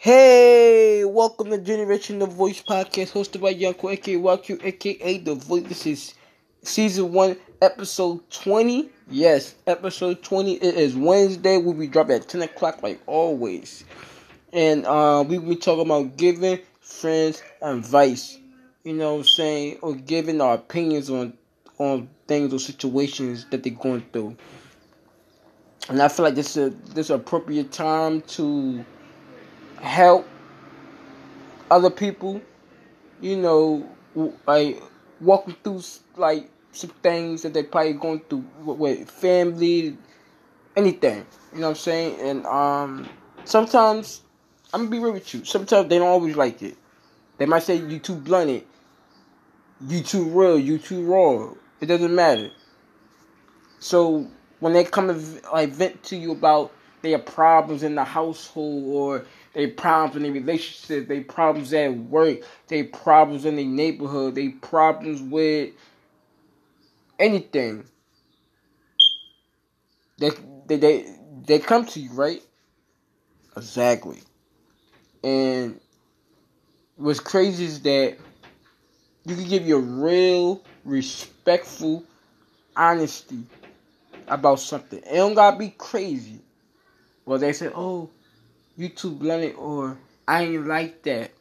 Hey, welcome to Generation The Voice podcast hosted by Yanko, aka YQ, aka The Voice. This is season one, episode 20. Yes, episode 20. It is Wednesday. We'll be dropping at 10 o'clock, like always. And uh, we will be talking about giving friends advice. You know what I'm saying? Or giving our opinions on on things or situations that they're going through. And I feel like this is a, this is appropriate time to help other people, you know, like walking through like some things that they probably going through with family, anything. You know what I'm saying? And um, sometimes I'm gonna be real with you. Sometimes they don't always like it. They might say you too blunted, you too real, you too raw. It doesn't matter. So when they come and like vent to you about their problems in the household or their problems in their relationship, they problems at work, they problems in their neighborhood, they problems with anything. They, they they they come to you, right? Exactly. And what's crazy is that you can give your real, respectful honesty about something. It don't gotta be crazy. Well, they say, "Oh, you too blunted," or "I ain't like that."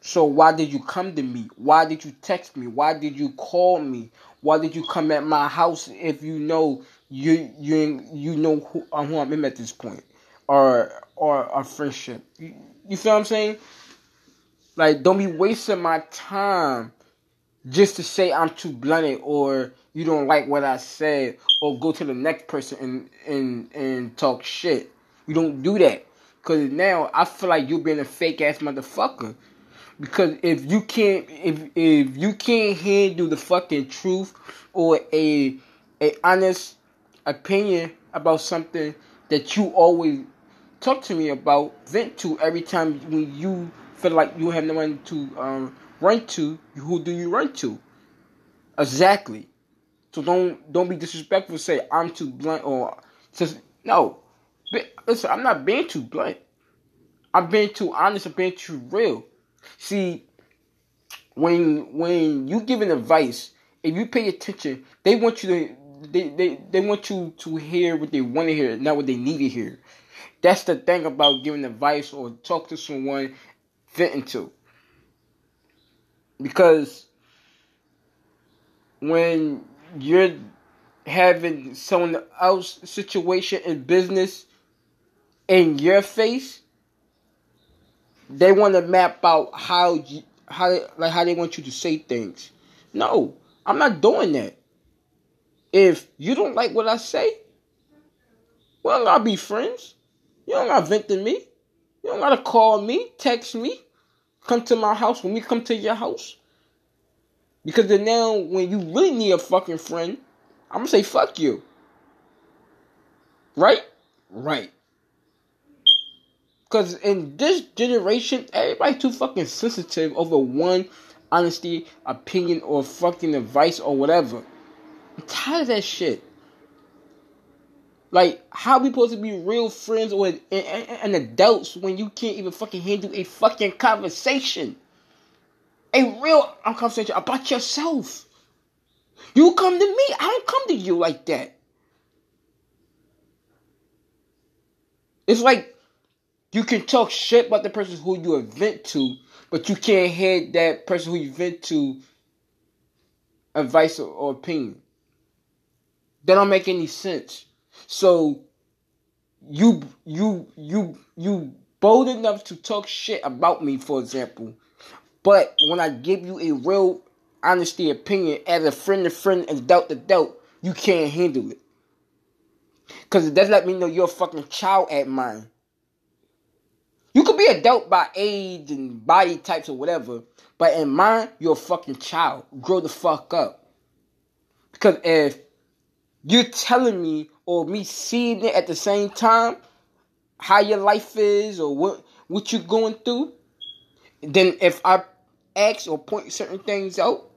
So why did you come to me? Why did you text me? Why did you call me? Why did you come at my house if you know you you you know who, uh, who I'm at this point, or or a friendship? You, you feel what I'm saying? Like, don't be wasting my time just to say I'm too blunted or you don't like what I said or go to the next person and and and talk shit. You don't do that. Cause now I feel like you're being a fake ass motherfucker. Because if you can't if if you can't handle the fucking truth or a a honest opinion about something that you always talk to me about, vent to every time when you feel like you have no one to um, run to, who do you run to? Exactly. So don't don't be disrespectful. Say I'm too blunt or just no. Listen, I'm not being too blunt. I'm being too honest. I'm being too real. See, when when you giving advice, if you pay attention, they want you to they, they, they want you to hear what they want to hear, not what they need to hear. That's the thing about giving advice or talk to someone venting to. Because when you're having someone else situation in business in your face, they want to map out how you, how like how they want you to say things. No, I'm not doing that. If you don't like what I say, well, I'll be friends. You don't gotta vent to me. You don't gotta call me, text me, come to my house when we come to your house. Because then now, when you really need a fucking friend, I'm gonna say fuck you. Right? Right. Because in this generation, everybody's too fucking sensitive over one honesty, opinion, or fucking advice or whatever. I'm tired of that shit. Like, how we supposed to be real friends and, and, and adults when you can't even fucking handle a fucking conversation? A real conversation about yourself. You come to me, I don't come to you like that. It's like you can talk shit about the person who you vent to, but you can't hear that person who you vent to advice or, or opinion. That don't make any sense. So you you you you bold enough to talk shit about me, for example. But when I give you a real honesty opinion as a friend to friend and doubt to doubt, you can't handle it. Cause it does let me know you're a fucking child at mine. You could be a doubt by age and body types or whatever, but in mine, you're a fucking child. Grow the fuck up. Because if you're telling me or me seeing it at the same time, how your life is or what what you're going through, then if I ask or point certain things out,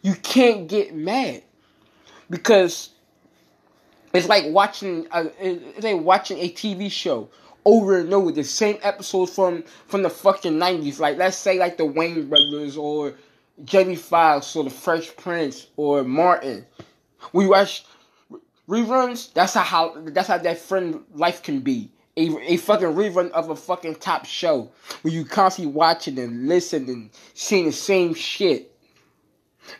you can't get mad because it's like watching a, it's like watching a TV show over and over the same episodes from from the fucking nineties. Like let's say like the Wayans Brothers or Jamie Foxx or the Fresh Prince or Martin. We watch reruns. That's how that's how that friend life can be. A, a fucking rerun of a fucking top show where you constantly watching and listening and seeing the same shit.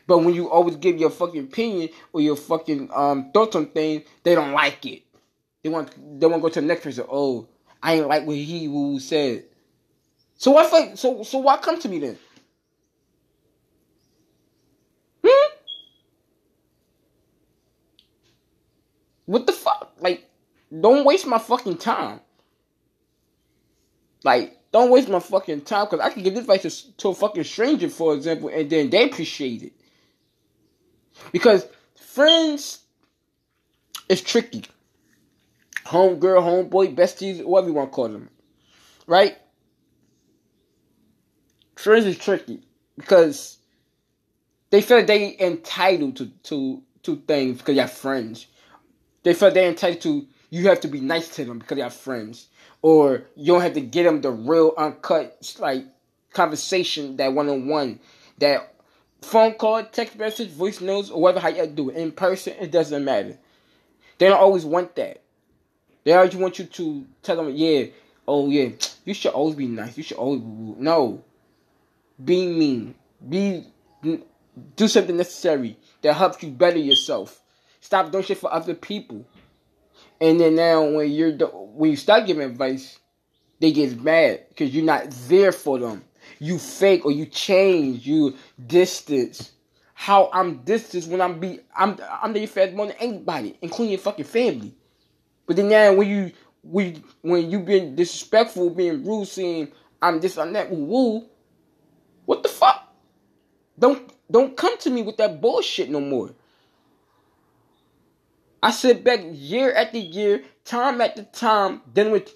But when you always give your fucking opinion or your fucking um thoughts on things, they don't like it. They want they want to go to the next person. Oh, I ain't like what he who said. So why fight? So so why come to me then? Hmm? What the fuck? Like, don't waste my fucking time. Like, don't waste my fucking time because I can give this advice to, to a fucking stranger, for example, and then they appreciate it. Because friends is tricky. Home girl, homeboy, besties, whatever you want to call them. Right? Friends is tricky because they feel they entitled to, to, to things because they're friends. They feel they're entitled to you have to be nice to them because they're friends. Or you don't have to get them the real uncut like conversation, that one on one, that phone call, text message, voice notes, or whatever how you do it. In person, it doesn't matter. They don't always want that. They always want you to tell them, yeah, oh yeah, you should always be nice. You should always no. Be mean. Be do something necessary that helps you better yourself. Stop doing shit for other people. And then now when you're when you start giving advice, they get mad because you're not there for them you fake or you change, you distance. How I'm distance when I'm be I'm I'm the fed more than anybody, including your fucking family. But then now when you when when you been disrespectful, being rude, saying I'm this, I'm that, woo, what the fuck? Don't don't come to me with that bullshit no more. I sit back year after year, time after time, then with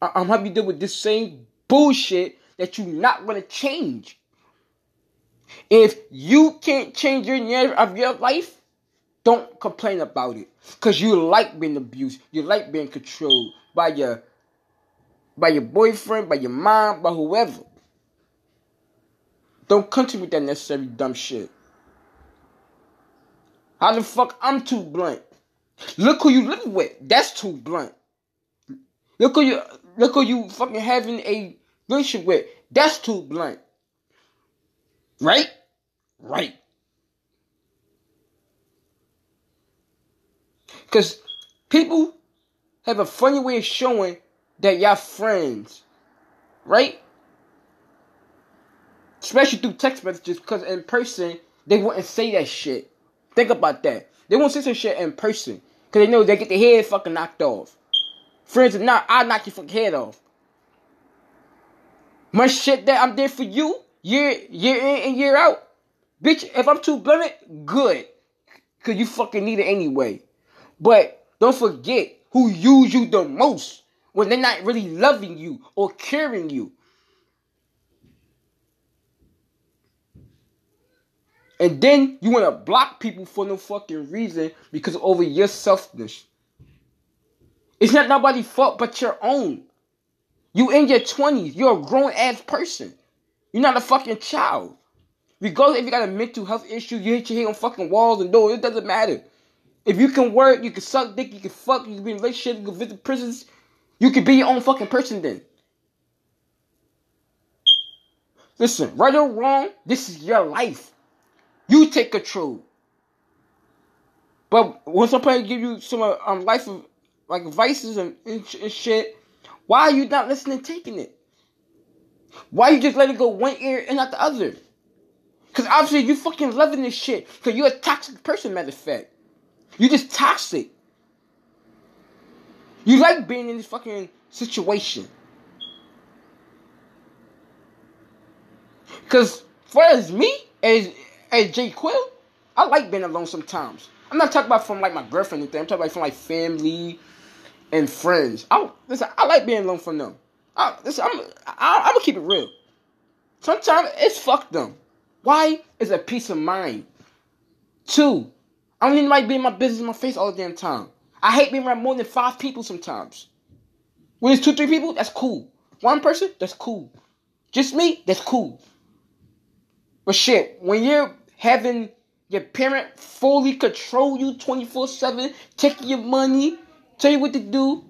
I'm happy to deal with this same bullshit that you're not to change. If you can't change your narrative of your life, don't complain about it. Cause you like being abused. You like being controlled by your by your boyfriend, by your mom, by whoever. Don't with that necessary dumb shit. How the fuck I'm too blunt? Look who you live with. That's too blunt. Look who you look who you fucking having a relationship with. That's too blunt. Right? Right. Because people have a funny way of showing that y'all friends. Right? Especially through text messages, because in person, they wouldn't say that shit. Think about that. They won't say some shit in person. Because they know they get their head fucking knocked off. Friends are not, I'll knock your fucking head off. My shit that I'm there for you, year year in and year out. Bitch, if I'm too blunt, good. Cause you fucking need it anyway. But don't forget who use you the most when they're not really loving you or caring you. And then you want to block people for no fucking reason because over your selfishness. It's not nobody's fault but your own. You in your 20s. You're a grown ass person. You're not a fucking child. Regardless if you got a mental health issue, you hit your head on fucking walls and doors, it doesn't matter. If you can work, you can suck dick, you can fuck, you can be in a relationship, you can visit prisons, you can be your own fucking person then. Listen, right or wrong, this is your life. You take control. But when somebody give you some um life of like advices and, and, shit, why are you not listening, taking it? Why you just let it go one ear and not the other? Because obviously you fucking loving this shit. Because you're a toxic person, matter of fact. You just toxic. You like being in this fucking situation. Because for as me, as, as Jaquil, I like being alone sometimes. I'm not talking about from like my girlfriend and thing. I'm talking about from like family, and friends. I listen. I like being alone from them. I, listen, I'm I, I'm gonna keep it real. Sometimes it's fuck them. Why? is a peace of mind. Two, I don't even like being my business in my face all the damn time. I hate being around more than five people sometimes. When it's two, three people, that's cool. One person, that's cool. Just me, that's cool. But shit, when you're having your parent fully control you 24 7, taking your money, tell you what to do,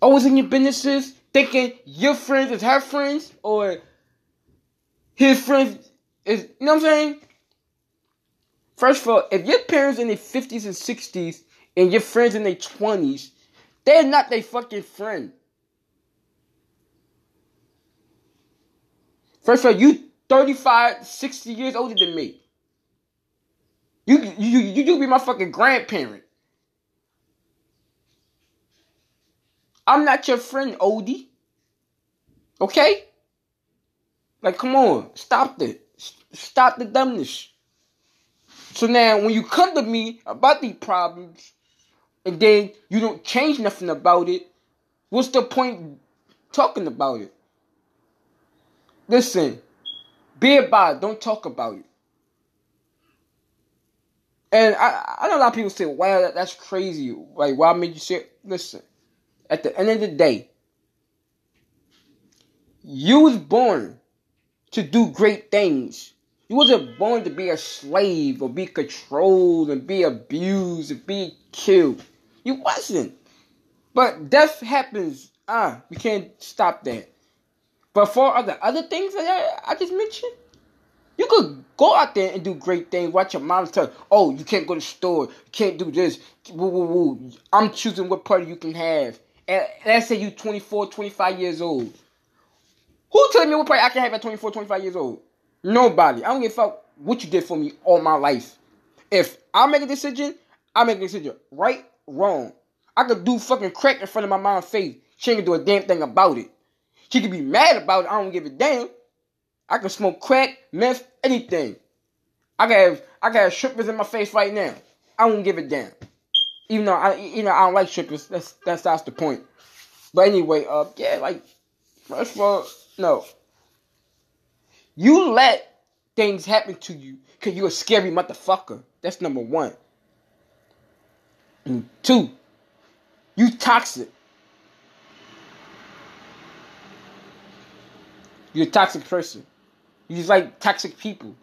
always in your businesses, thinking your friends is her friends, or his friends is, you know what I'm saying? First of all, if your parents in their 50s and 60s and your friends in their 20s, they're not their fucking friend. First of all, you 35, 60 years older than me. You you you you be my fucking grandparent. I'm not your friend, Odie. Okay? Like, come on, stop it. Stop the dumbness. So now, when you come to me about these problems, and then you don't change nothing about it, what's the point talking about it? Listen, be about it, don't talk about it. And I, I know a lot of people say, wow, that, that's crazy. Like, why made you say, listen, at the end of the day, you was born to do great things. You wasn't born to be a slave or be controlled and be abused and be killed. You wasn't. But death happens. Ah, we can't stop that. But for other other things that I, just mentioned, you could go out there and do great things. Watch your mom tell, oh, you can't go to the store, you can't do this. Woo, woo, woo. I'm choosing what party you can have. And let's say you 24, 25 years old. Who told me what party I can have at 24, 25 years old? Nobody. I don't give a fuck what you did for me all my life. If I make a decision, I make a decision. Right, wrong. I could do fucking crack in front of my mom's face. She ain't gonna do a damn thing about it. She could be mad about it. I don't give a damn. I can smoke crack, meth, anything. I have I have strippers in my face right now. I don't give a damn. Even though I you know I don't like strippers. That's that's that's the point. But anyway, uh yeah, like first of all, no. You let things happen to you because you're a scary motherfucker. That's number one. And two, you toxic. You're a toxic person. You just like toxic people.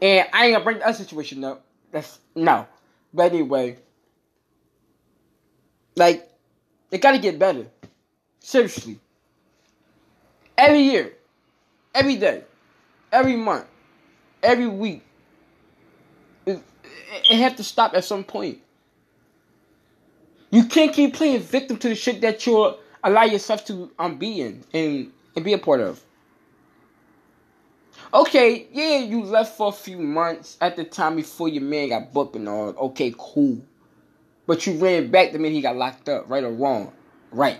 And I ain't gonna bring that situation up. That's no. But anyway. Like, it gotta get better. Seriously. Every year. Every day. Every month. Every week. It, it, have to stop at some point. You can't keep playing victim to the shit that you're allow yourself to um be in and, and be a part of. Okay, yeah, you left for a few months at the time before your man got booked and all. Okay, cool. But you ran back the minute he got locked up, right or wrong? Right.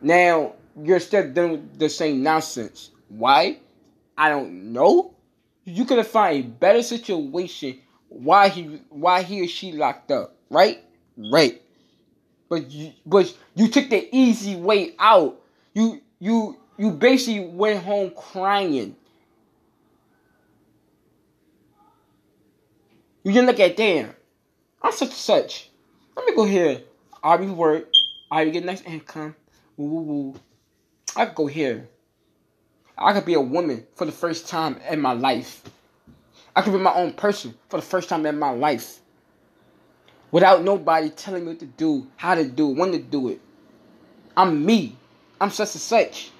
Now, you're still with the same nonsense. Why? I don't know. You could have found a better situation why he why he or she locked up, right? Right. But you but you took the easy way out. You you you basically went home crying. You didn't look at damn. I'm such such. Let me go here. I'll be work. I'll get nice income. Woo woo woo. I could go here. I could be a woman for the first time in my life. I could be my own person for the first time in my life. Without nobody telling me what to do, how to do when to do it. I'm me. I'm such and such.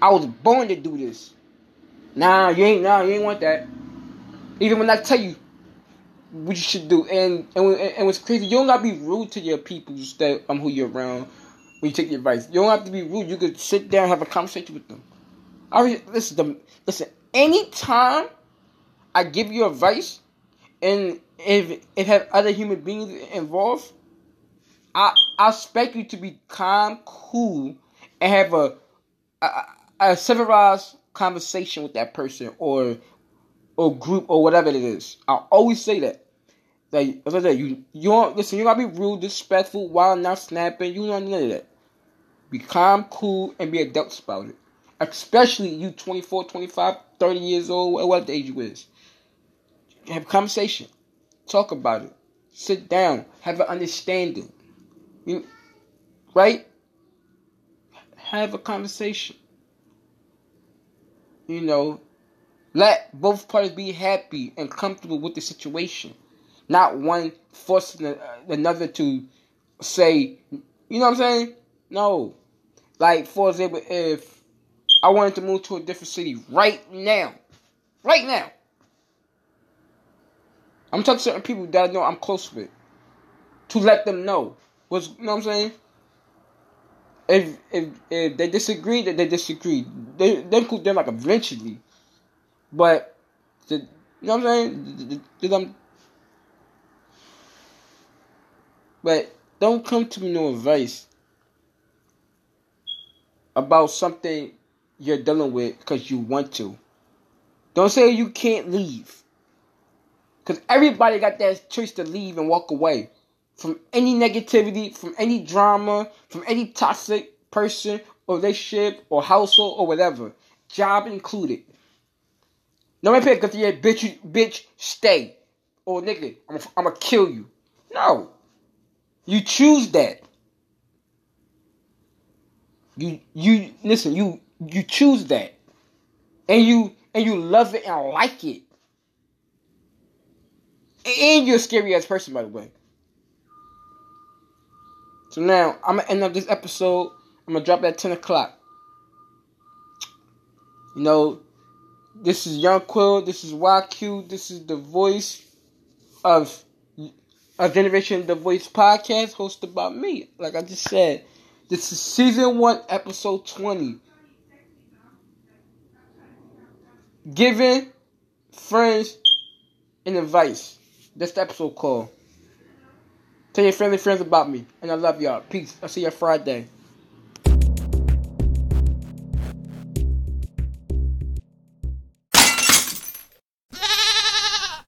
I was born to do this. Nah, you ain't nah, you ain't want that. Even when I tell you what you should do, and and, and what's crazy, you don't gotta be rude to your people that um who you're around when you take your advice. You don't have to be rude. You could sit down and have a conversation with them. I mean, listen, the, listen. Anytime I give you advice, and if it have other human beings involved, I I expect you to be calm, cool, and have a a, a civilized conversation with that person or or group or whatever it is. I always say that. Like as I said, you you don't listen. You gotta be rude, disrespectful, while not snapping. You don't of that. Be calm, cool, and be adult about it. Especially you 24, 25, 30 years old, whatever age you is. Have a conversation. Talk about it. sit down, have an understanding. You, right? Have a conversation. You know, let both parties be happy and comfortable with the situation. Not one forcing uh, another to say, you know what I'm saying? No. Like, for example, if I wanted to move to a different city right now, right now, I'm talking to certain people that I know I'm close with to let them know. What's, you know what I'm saying? If if if they disagree, that they disagree. They they could them like eventually, but the, you know what I'm saying? The, the, but don't come to me no advice about something you're dealing with because you want to. Don't say you can't leave. Because everybody got that choice to leave and walk away from any negativity, from any drama, from any toxic person or relationship or household or whatever, job included. No matter because you're bitch, bitch, stay. Or nigga, I'm gonna kill you. No. You choose that. You you listen, you you choose that. And you and you love it and like it. And you're a scary ass person, by the way. So now I'm gonna end up this episode. I'm gonna drop at 10 o'clock. You know, this is Young Quill, this is YQ, this is the voice of a Generation the Voice podcast hosted by me. Like I just said, this is season one, episode 20. Giving friends an advice. That's the episode called. Tell your family friends about me. And I love y'all. Peace. I'll see you Friday.